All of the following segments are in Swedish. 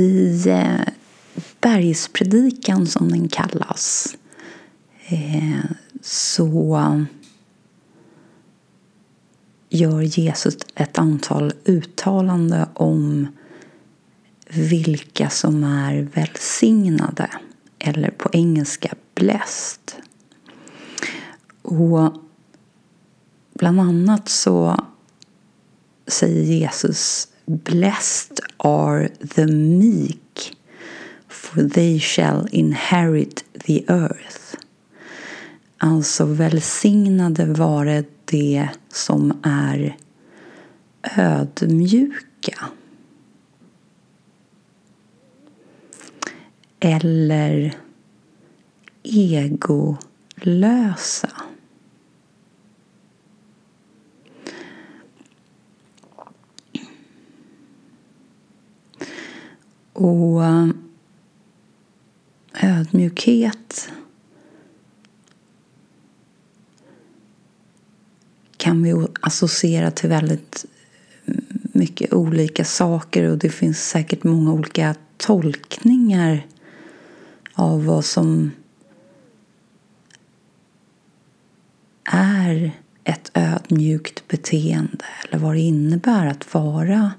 I eh, bergspredikan som den kallas eh, så gör Jesus ett antal uttalanden om vilka som är välsignade eller på engelska blessed. Och bland annat så säger Jesus Blessed are the meek for they shall inherit the earth. Alltså välsignade vare det som är ödmjuka. Eller egolösa. Och eh, ödmjukhet kan vi associera till väldigt mycket olika saker och det finns säkert många olika tolkningar av vad som är ett ödmjukt beteende eller vad det innebär att vara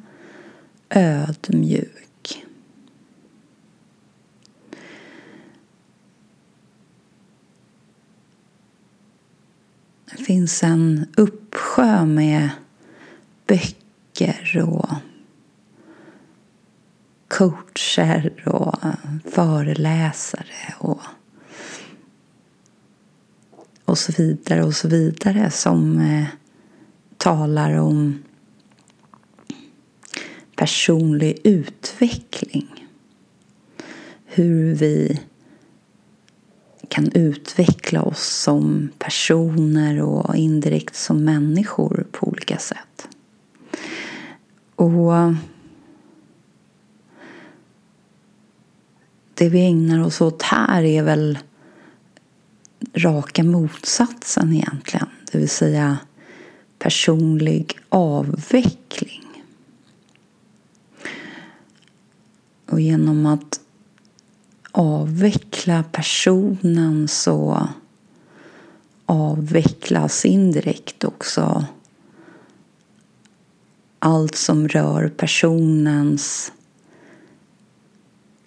ödmjuk. Det finns en uppsjö med böcker och coacher och föreläsare och, och så vidare och så vidare som eh, talar om personlig utveckling. Hur vi kan utveckla oss som personer och indirekt som människor på olika sätt. Och det vi ägnar oss åt här är väl raka motsatsen egentligen. Det vill säga personlig avveckling. Och genom att avveckla personen så avvecklas indirekt också allt som rör personens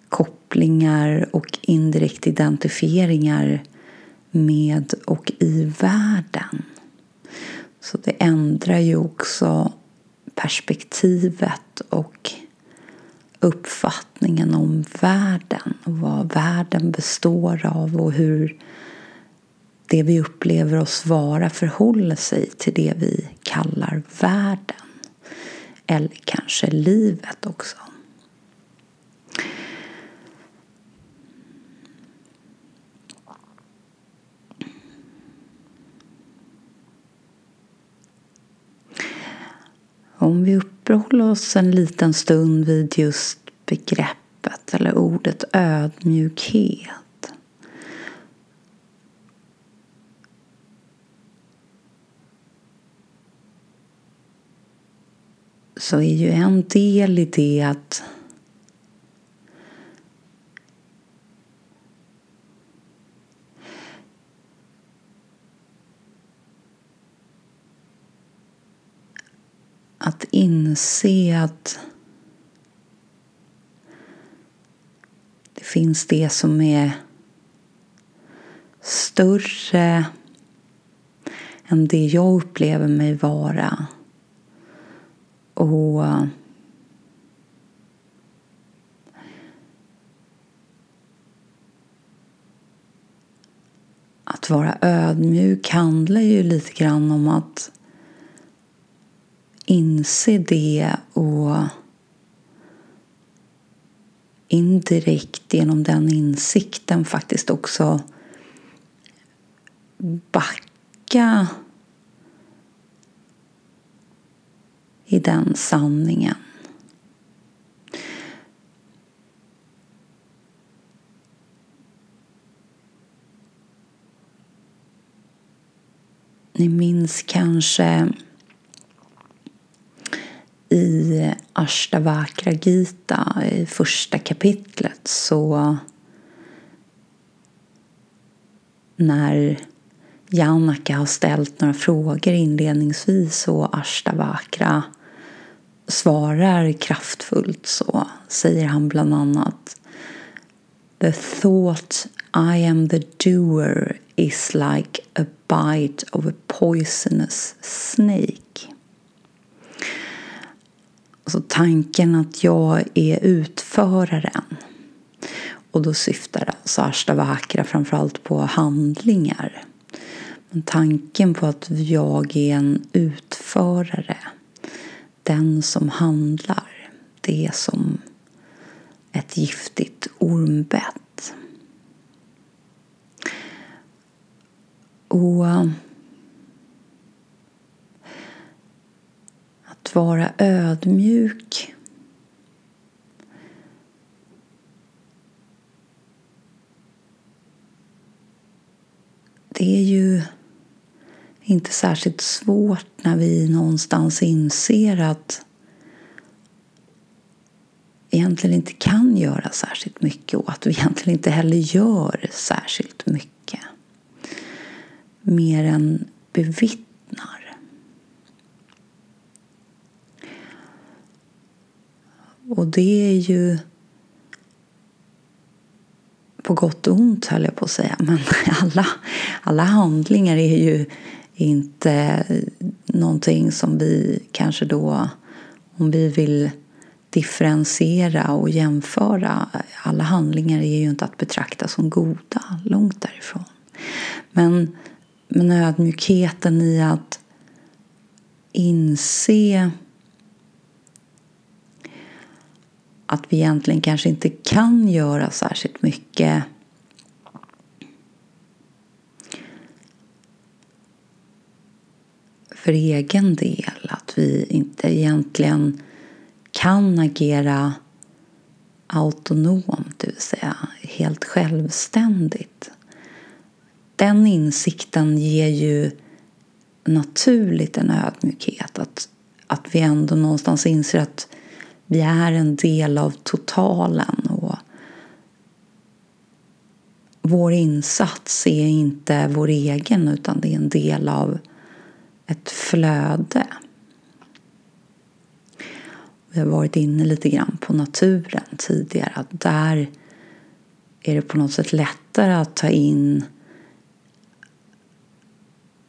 kopplingar och indirekt identifieringar med och i världen. Så det ändrar ju också perspektivet och uppfattningen om världen och vad världen består av och hur det vi upplever oss vara förhåller sig till det vi kallar världen. Eller kanske livet också. Om vi uppehåller oss en liten stund vid just begreppet eller ordet ödmjukhet. Så är ju en del i det att att inse att det finns det som är större än det jag upplever mig vara. Och att vara ödmjuk handlar ju lite grann om att inse det och indirekt genom den insikten faktiskt också backa i den sanningen. Ni minns kanske i Ashtavakra Gita i första kapitlet så när Janaka har ställt några frågor inledningsvis och Ashtavakra svarar kraftfullt så säger han bland annat The thought I am the doer is like a bite of a poisonous snake. Alltså tanken att jag är utföraren. Och då syftar alltså Ashtavakra framförallt på handlingar. Men tanken på att jag är en utförare, den som handlar, det är som ett giftigt ormbett. Och att vara ödmjuk det är ju inte särskilt svårt när vi någonstans inser att vi egentligen inte kan göra särskilt mycket och att vi egentligen inte heller gör särskilt mycket. Mer än bevittna Och det är ju på gott och ont höll jag på att säga. Men alla, alla handlingar är ju inte någonting som vi kanske då, om vi vill differentiera och jämföra. Alla handlingar är ju inte att betrakta som goda, långt därifrån. Men, men ödmjukheten i att inse att vi egentligen kanske inte kan göra särskilt mycket för egen del. Att vi inte egentligen kan agera autonomt, det vill säga helt självständigt. Den insikten ger ju naturligt en ödmjukhet. Att, att vi ändå någonstans inser att vi är en del av totalen och vår insats är inte vår egen utan det är en del av ett flöde. Vi har varit inne lite grann på naturen tidigare. Att där är det på något sätt lättare att ta in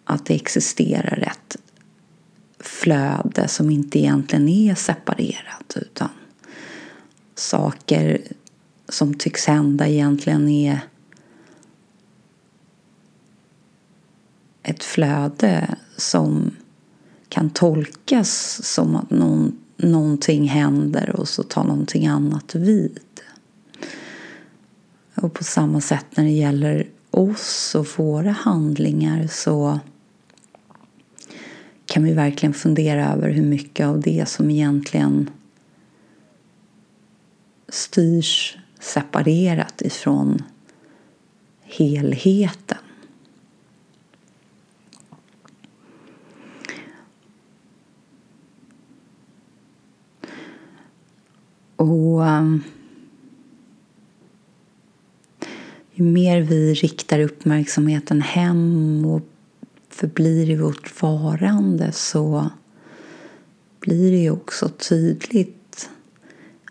att det existerar ett flöde som inte egentligen är separerat utan saker som tycks hända egentligen är ett flöde som kan tolkas som att någon, någonting händer och så tar någonting annat vid. Och på samma sätt när det gäller oss och våra handlingar så kan vi verkligen fundera över hur mycket av det som egentligen styrs separerat ifrån helheten. Och ehm, ju mer vi riktar uppmärksamheten hem och förblir i vårt varande så blir det ju också tydligt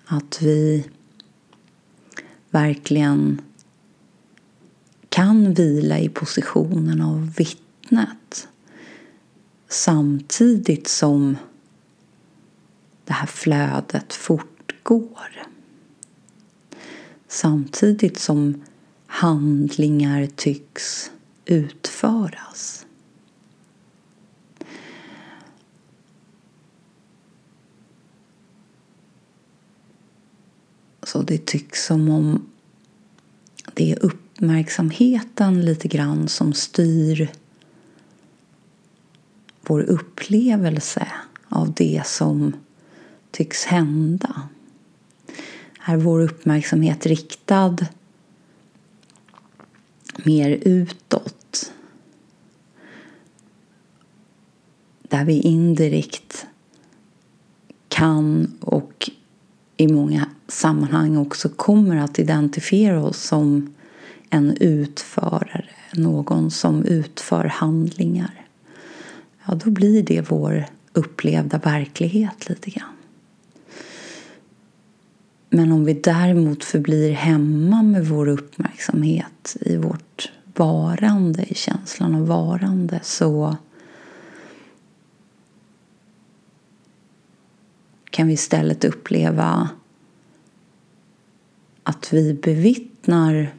att vi verkligen kan vila i positionen av vittnet samtidigt som det här flödet fortgår. Samtidigt som handlingar tycks utföras. Så det tycks som om det är uppmärksamheten lite grann som styr vår upplevelse av det som tycks hända. Är vår uppmärksamhet riktad mer utåt där vi indirekt kan och i många sammanhang också kommer att identifiera oss som en utförare, någon som utför handlingar. Ja, då blir det vår upplevda verklighet lite grann. Men om vi däremot förblir hemma med vår uppmärksamhet i vårt varande, i känslan av varande så kan vi istället uppleva att vi bevittnar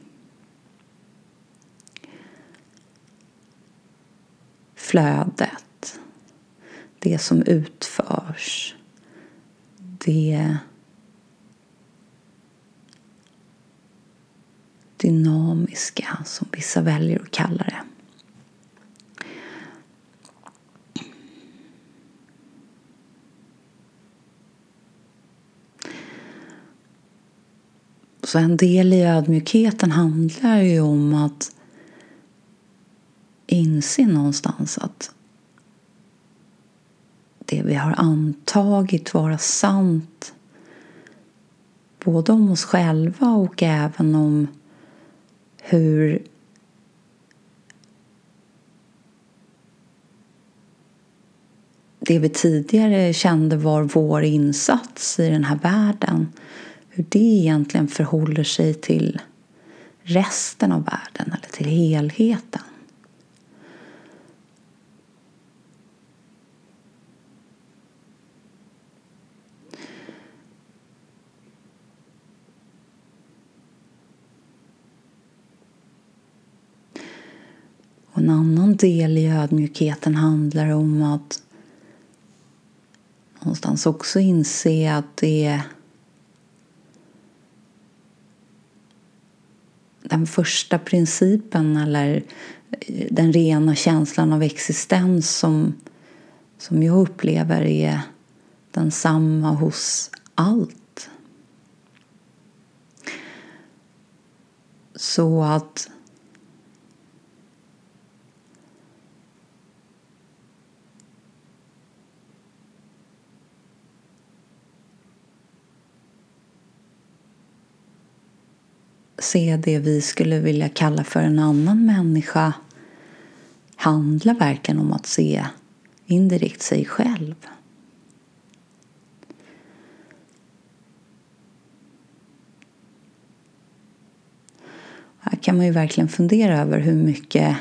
flödet, det som utförs, det dynamiska som vissa väljer att kalla det. Så en del i ödmjukheten handlar ju om att inse någonstans att det vi har antagit vara sant både om oss själva och även om hur det vi tidigare kände var vår insats i den här världen hur det egentligen förhåller sig till resten av världen eller till helheten. Och en annan del i ödmjukheten handlar om att någonstans också inse att det är den första principen eller eh, den rena känslan av existens som, som jag upplever är densamma hos allt. Så att se det vi skulle vilja kalla för en annan människa handlar verkligen om att se indirekt sig själv. Här kan man ju verkligen fundera över hur mycket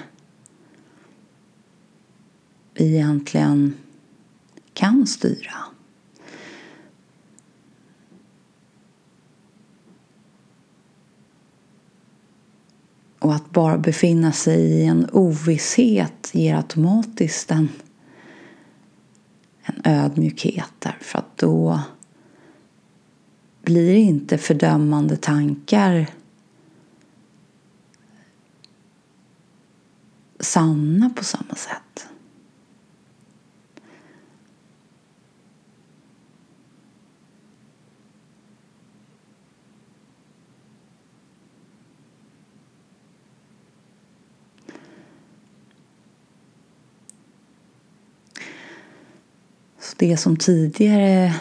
vi egentligen kan styra. Och att bara befinna sig i en ovisshet ger automatiskt en, en ödmjukhet därför att då blir inte fördömande tankar sanna på samma sätt. Det som tidigare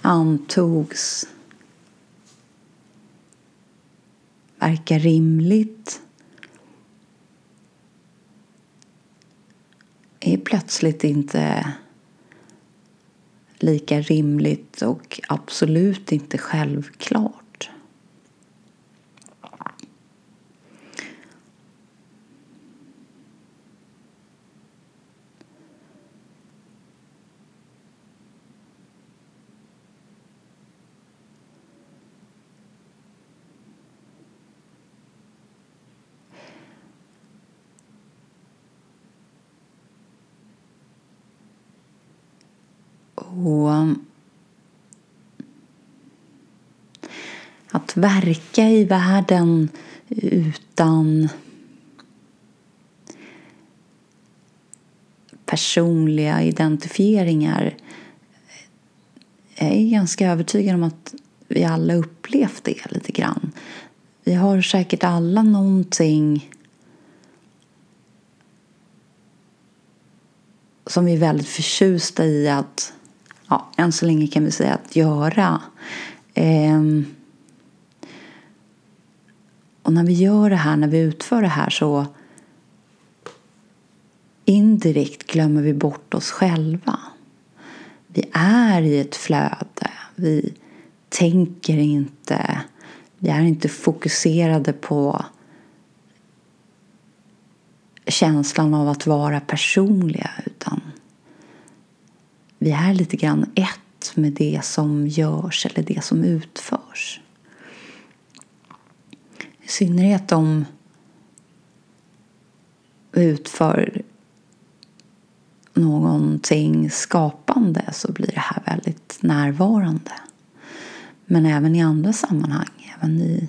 antogs verkar rimligt är plötsligt inte lika rimligt och absolut inte självklart. Och att verka i världen utan personliga identifieringar jag är ganska övertygad om att vi alla upplevt det lite grann. Vi har säkert alla någonting som vi är väldigt förtjusta i att ja, än så länge kan vi säga att göra. Ehm, och när vi gör det här, när vi utför det här så indirekt glömmer vi bort oss själva. Vi är i ett flöde. Vi tänker inte. Vi är inte fokuserade på känslan av att vara personliga utan vi är lite grann ett med det som görs eller det som utförs. I synnerhet om vi utför någonting skapande så blir det här väldigt närvarande. Men även i andra sammanhang, även i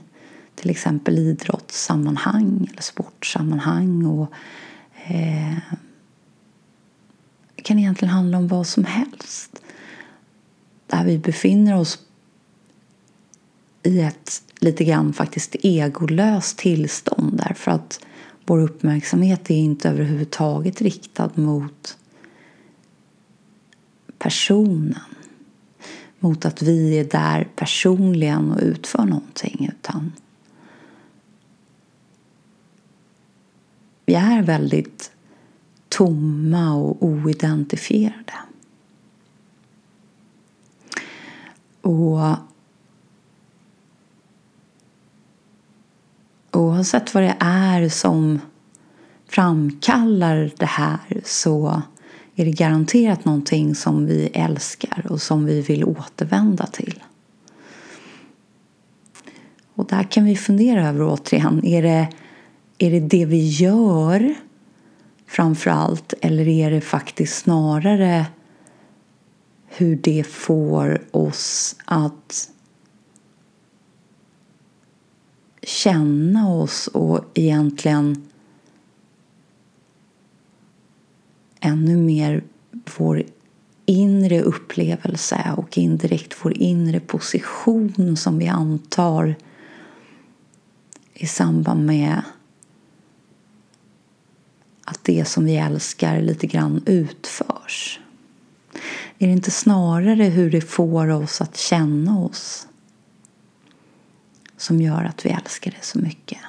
till exempel idrottssammanhang eller sportsammanhang. Och, eh, det kan egentligen handla om vad som helst. Där vi befinner oss i ett lite grann faktiskt egolöst tillstånd därför att vår uppmärksamhet är inte överhuvudtaget riktad mot personen. Mot att vi är där personligen och utför någonting utan vi är väldigt tomma och oidentifierade. Och oavsett vad det är som framkallar det här så är det garanterat någonting som vi älskar och som vi vill återvända till. Och där kan vi fundera över återigen, är det är det det vi gör framför allt eller är det faktiskt snarare hur det får oss att känna oss och egentligen ännu mer vår inre upplevelse och indirekt vår inre position som vi antar i samband med att det som vi älskar lite grann utförs? Är det inte snarare hur det får oss att känna oss som gör att vi älskar det så mycket?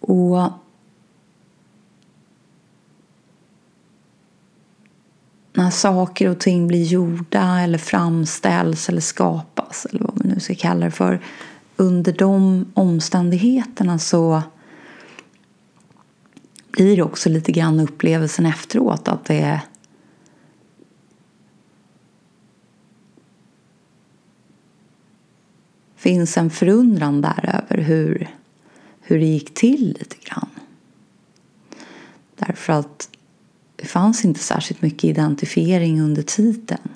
Och när saker och ting blir gjorda eller framställs eller skapas eller vad vi nu ska kalla det för. Under de omständigheterna så blir det också lite grann upplevelsen efteråt att det finns en förundran där över hur, hur det gick till lite grann. Därför att det fanns inte särskilt mycket identifiering under titeln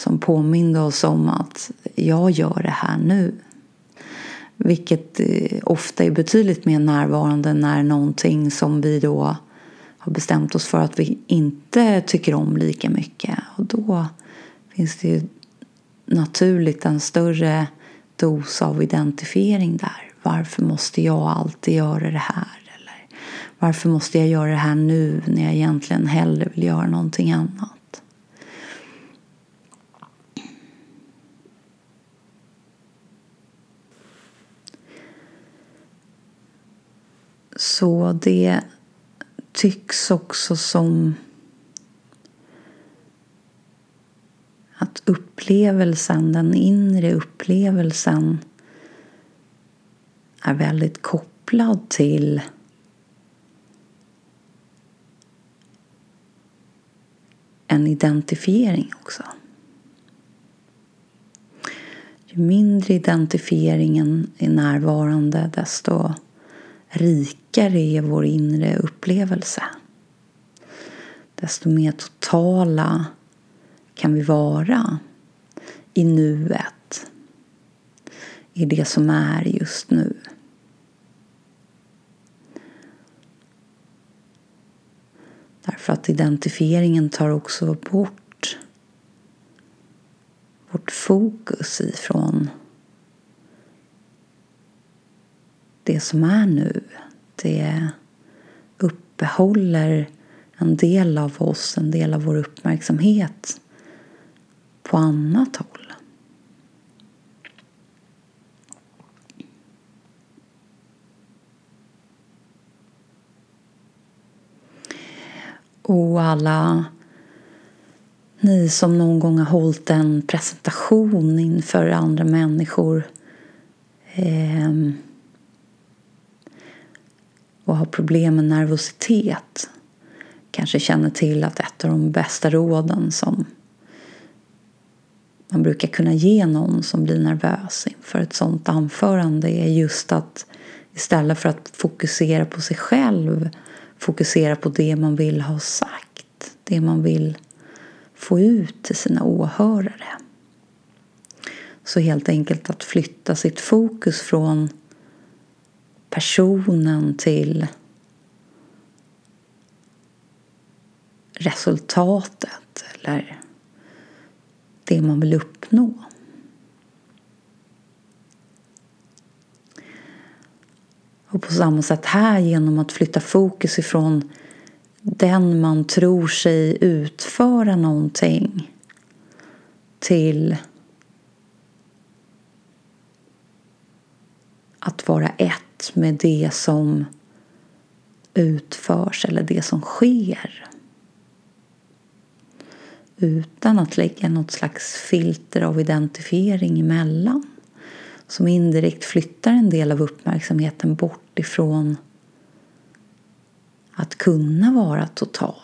som påminde oss om att jag gör det här nu. Vilket eh, ofta är betydligt mer närvarande när någonting som vi då har bestämt oss för att vi inte tycker om lika mycket. Och då finns det ju naturligt en större dos av identifiering där. Varför måste jag alltid göra det här? Varför måste jag göra det här nu när jag egentligen hellre vill göra någonting annat? Så det tycks också som att upplevelsen, den inre upplevelsen är väldigt kopplad till en identifiering också. Ju mindre identifieringen är närvarande desto rikare är vår inre upplevelse. Desto mer totala kan vi vara i nuet, i det som är just nu. Därför att identifieringen tar också bort vårt fokus ifrån det som är nu. Det uppehåller en del av oss, en del av vår uppmärksamhet på annat håll. Och alla ni som någon gång har hållit en presentation inför andra människor eh, och har problem med nervositet kanske känner till att ett av de bästa råden som man brukar kunna ge någon som blir nervös inför ett sådant anförande är just att istället för att fokusera på sig själv fokusera på det man vill ha sagt, det man vill få ut till sina åhörare. Så helt enkelt att flytta sitt fokus från personen till resultatet eller det man vill uppnå. Och på samma sätt här genom att flytta fokus ifrån den man tror sig utföra någonting till att vara ett med det som utförs eller det som sker. Utan att lägga något slags filter av identifiering emellan som indirekt flyttar en del av uppmärksamheten bort ifrån att kunna vara total.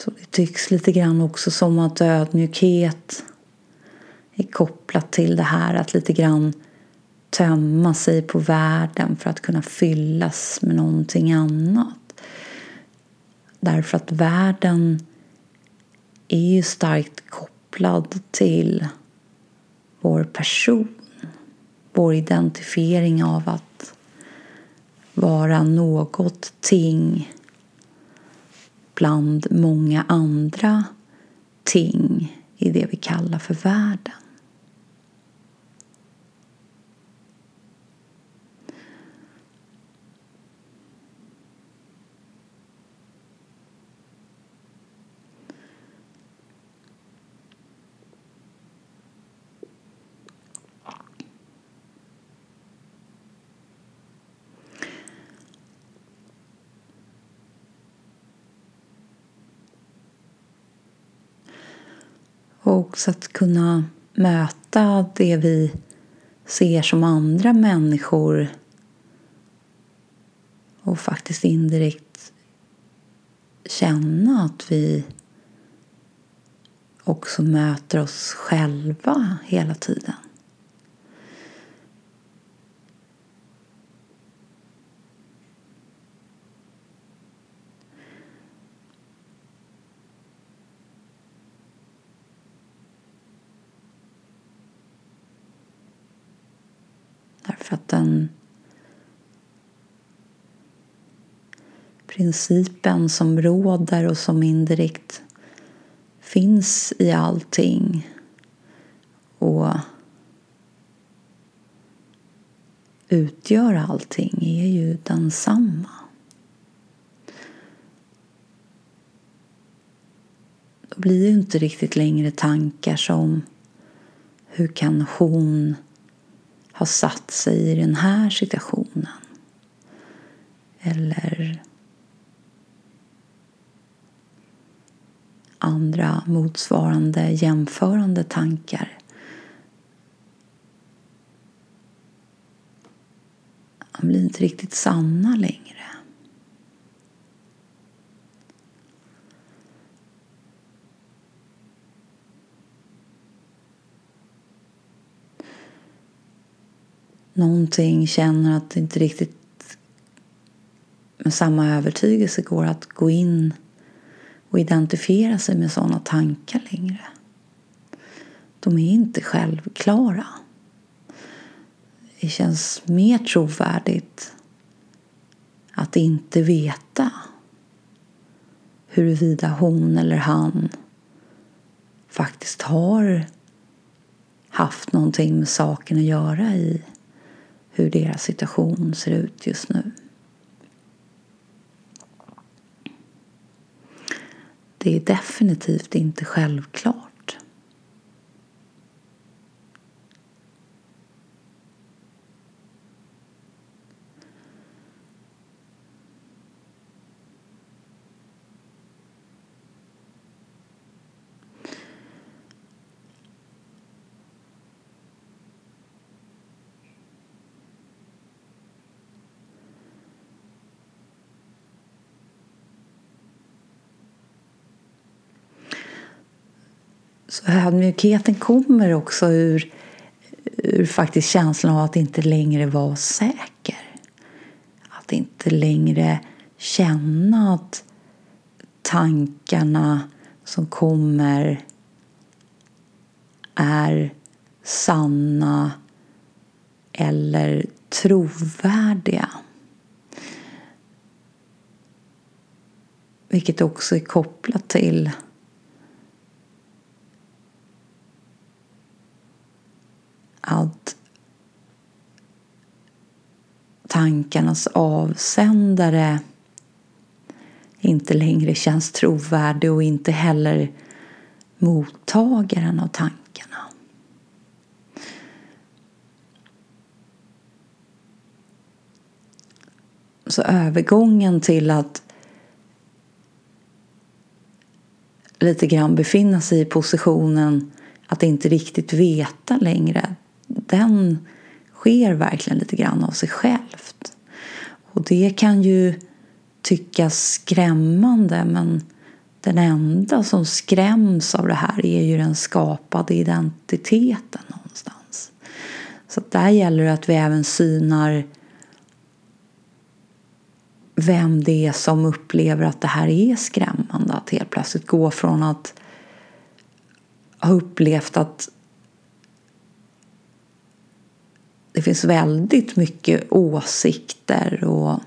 Så det tycks lite grann också som att ödmjukhet är kopplat till det här att lite grann tömma sig på världen för att kunna fyllas med någonting annat. Därför att världen är ju starkt kopplad till vår person. Vår identifiering av att vara något ting bland många andra ting i det vi kallar för världen. Och också att kunna möta det vi ser som andra människor och faktiskt indirekt känna att vi också möter oss själva hela tiden. För att den principen som råder och som indirekt finns i allting och utgör allting är ju densamma. Då blir ju inte riktigt längre tankar som hur kan hon har satt sig i den här situationen. Eller andra motsvarande jämförande tankar. De blir inte riktigt sanna längre. Någonting känner att det inte riktigt med samma övertygelse går att gå in och identifiera sig med sådana tankar längre. De är inte självklara. Det känns mer trovärdigt att inte veta huruvida hon eller han faktiskt har haft någonting med saken att göra i hur deras situation ser ut just nu. Det är definitivt inte självklart. Så ödmjukheten kommer också ur, ur faktiskt känslan av att inte längre vara säker. Att inte längre känna att tankarna som kommer är sanna eller trovärdiga. Vilket också är kopplat till att tankarnas avsändare inte längre känns trovärdig och inte heller mottagaren av tankarna. Så övergången till att lite grann befinna sig i positionen att inte riktigt veta längre den sker verkligen lite grann av sig självt. Och det kan ju tyckas skrämmande men den enda som skräms av det här är ju den skapade identiteten någonstans. Så där gäller det att vi även synar vem det är som upplever att det här är skrämmande. Att helt plötsligt gå från att ha upplevt att det finns väldigt mycket åsikter och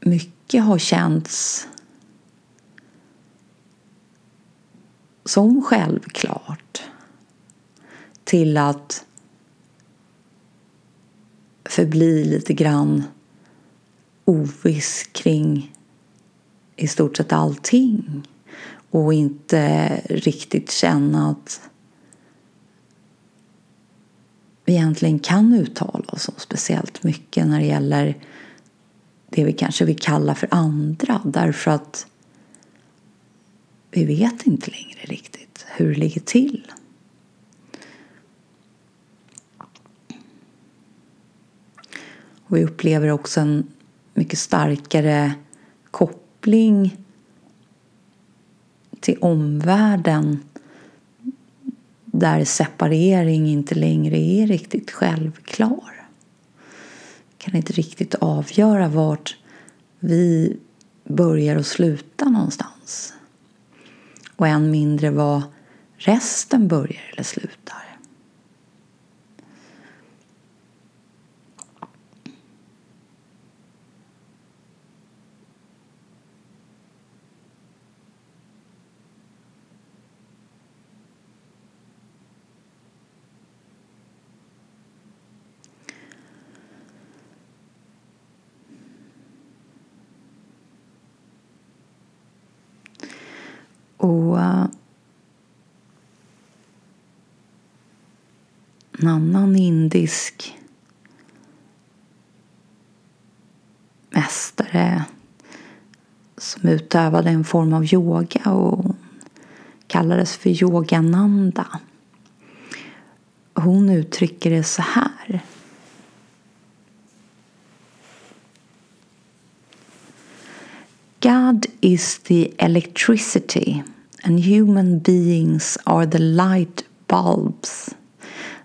mycket har känts som självklart till att förbli lite grann oviss kring i stort sett allting och inte riktigt känna att vi egentligen kan uttala oss om speciellt mycket när det gäller det vi kanske vill kalla för andra därför att vi vet inte längre riktigt hur det ligger till. Och vi upplever också en mycket starkare koppling till omvärlden där separering inte längre är riktigt självklar. Vi Kan inte riktigt avgöra vart vi börjar och slutar någonstans. Och än mindre var resten börjar eller slutar. Och eh, en annan indisk mästare som utövade en form av yoga och kallades för Yogananda. Hon uttrycker det så här. God is the electricity and human beings are the light bulbs.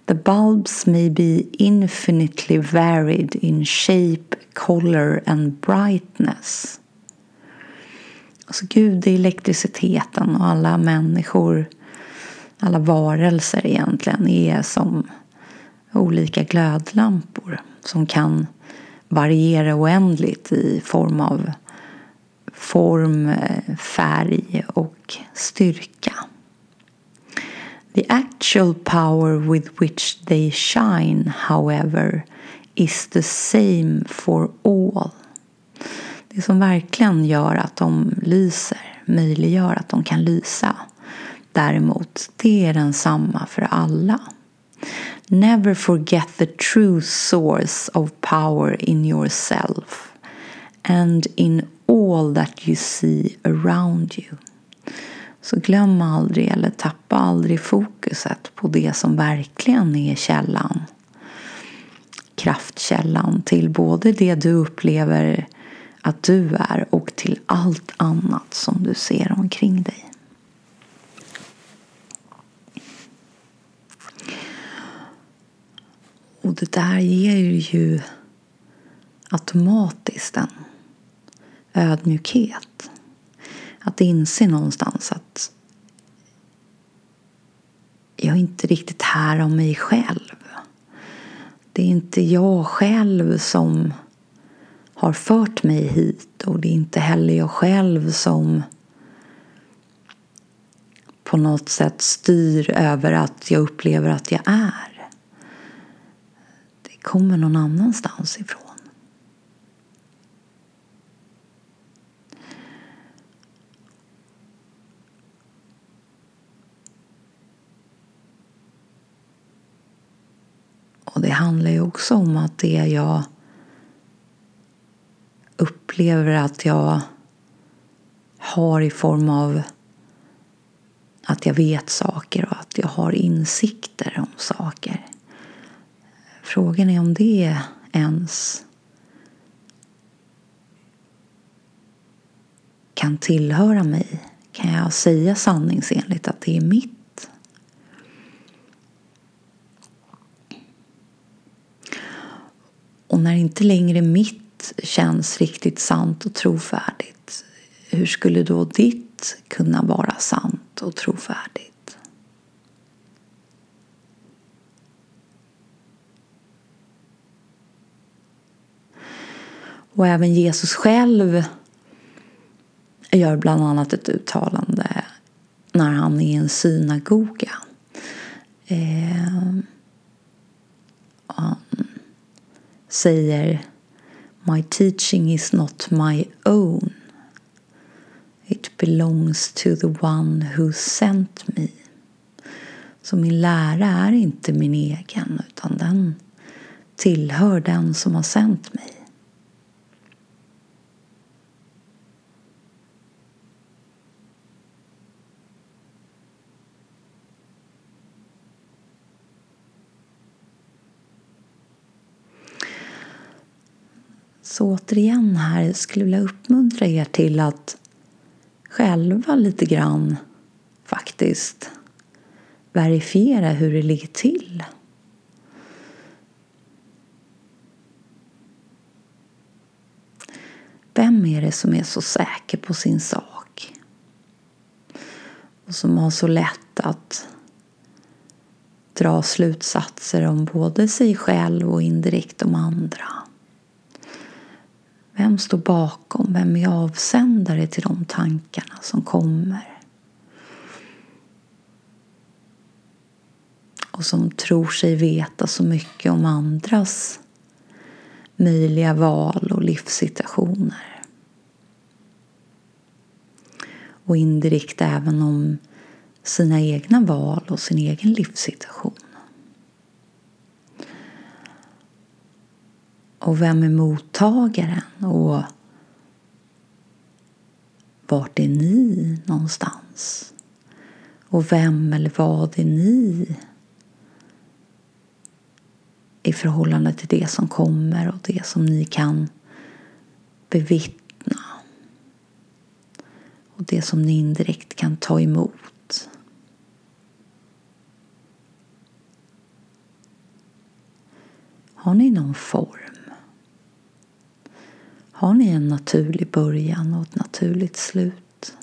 The bulbs may be infinitely varied in shape, color and brightness. Alltså Gud är elektriciteten och alla människor, alla varelser egentligen är som olika glödlampor som kan variera oändligt i form av form, eh, färg och styrka. The actual power with which they shine, however, is the same for all. Det som verkligen gör att de lyser, möjliggör att de kan lysa, däremot, det är densamma för alla. Never forget the true source of power in yourself and in all that you see around you. Så glöm aldrig eller tappa aldrig fokuset på det som verkligen är källan. Kraftkällan till både det du upplever att du är och till allt annat som du ser omkring dig. Och det där ger ju automatiskt en ödmjukhet. Att inse någonstans att jag är inte riktigt här av mig själv. Det är inte jag själv som har fört mig hit och det är inte heller jag själv som på något sätt styr över att jag upplever att jag är. Det kommer någon annanstans ifrån. Och det handlar ju också om att det jag upplever att jag har i form av att jag vet saker och att jag har insikter om saker. Frågan är om det ens kan tillhöra mig. Kan jag säga sanningsenligt att det är mitt? Och när inte längre mitt känns riktigt sant och trovärdigt, hur skulle då ditt kunna vara sant och trovärdigt? Och även Jesus själv gör bland annat ett uttalande när han är i en synagoga. Eh, säger My teaching is not my own. It belongs to the one who sent me. Så min lära är inte min egen utan den tillhör den som har sänt mig. Så återigen här skulle jag vilja uppmuntra er till att själva lite grann faktiskt verifiera hur det ligger till. Vem är det som är så säker på sin sak? Och som har så lätt att dra slutsatser om både sig själv och indirekt om andra. Vem står bakom? Vem är avsändare till de tankarna som kommer? Och som tror sig veta så mycket om andras möjliga val och livssituationer. Och indirekt även om sina egna val och sin egen livssituation. Och vem är mottagaren? Och vart är ni någonstans? Och vem eller vad är ni i förhållande till det som kommer och det som ni kan bevittna och det som ni indirekt kan ta emot? Har ni någon form? Har ni en naturlig början och ett naturligt slut?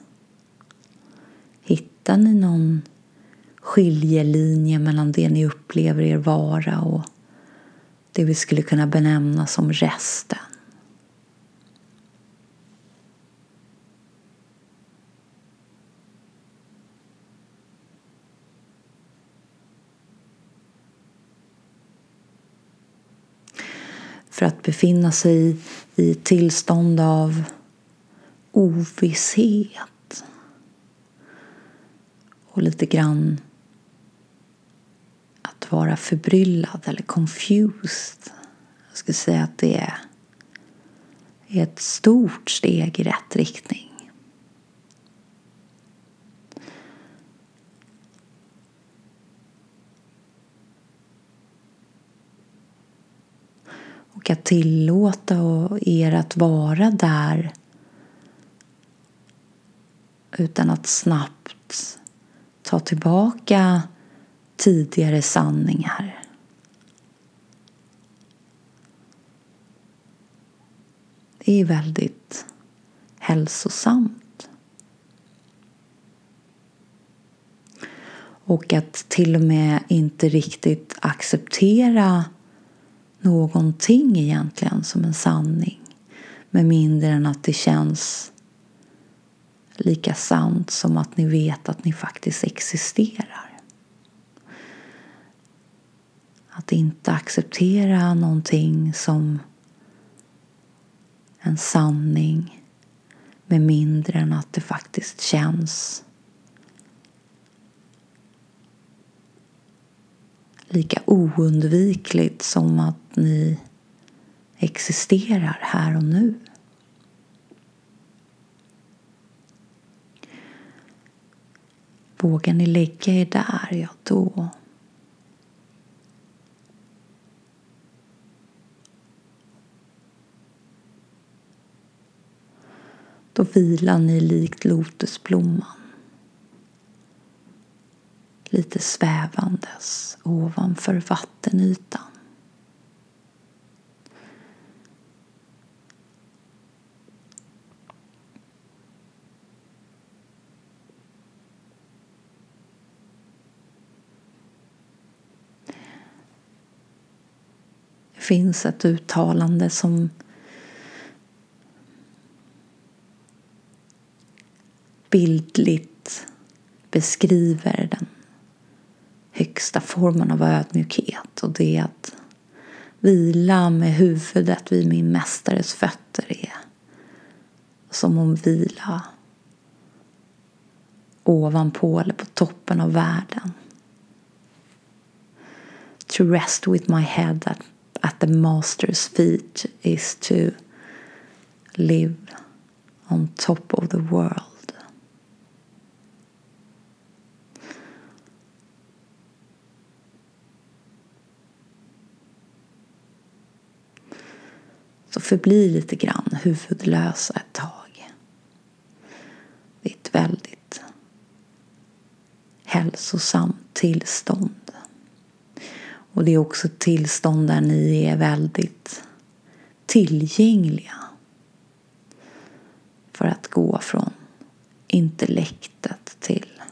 Hittar ni någon skiljelinje mellan det ni upplever er vara och det vi skulle kunna benämna som resten? För att befinna sig i ett tillstånd av ovisshet och lite grann att vara förbryllad eller confused. Jag skulle säga att det är ett stort steg i rätt riktning. Och att tillåta er att vara där utan att snabbt ta tillbaka tidigare sanningar. Det är väldigt hälsosamt. Och att till och med inte riktigt acceptera någonting egentligen som en sanning med mindre än att det känns lika sant som att ni vet att ni faktiskt existerar. Att inte acceptera någonting som en sanning med mindre än att det faktiskt känns lika oundvikligt som att ni existerar här och nu. Vågar ni lägga er där, ja då Då vilar ni likt lotusblomman lite svävandes ovanför vattenytan. Det finns ett uttalande som bildligt beskriver den högsta formen av ödmjukhet och det är att vila med huvudet vid min mästares fötter är som om vila ovanpå eller på toppen av världen. To rest with my head at, at the master's feet is to live on top of the world. Så förbli lite grann huvudlösa ett tag. Det är ett väldigt hälsosamt tillstånd. Och det är också ett tillstånd där ni är väldigt tillgängliga för att gå från intellektet till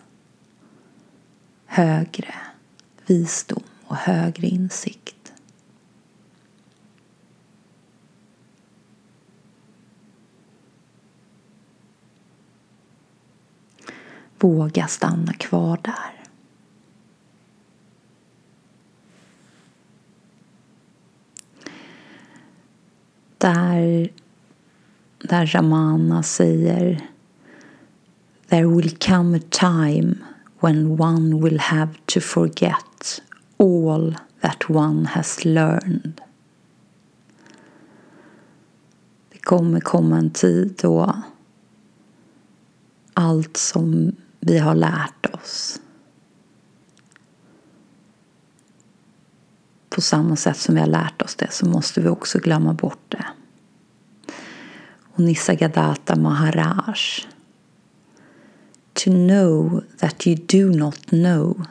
högre visdom och högre insikt. Våga stanna kvar där. Där, där Ramana säger There will come a time when one will have to forget all that one has learned. Det kommer komma en tid då allt som vi har lärt oss. På samma sätt som vi har lärt oss det så måste vi också glömma bort det. Och Nisargadatta Maharaj To know that you do not know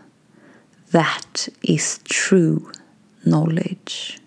that is true knowledge.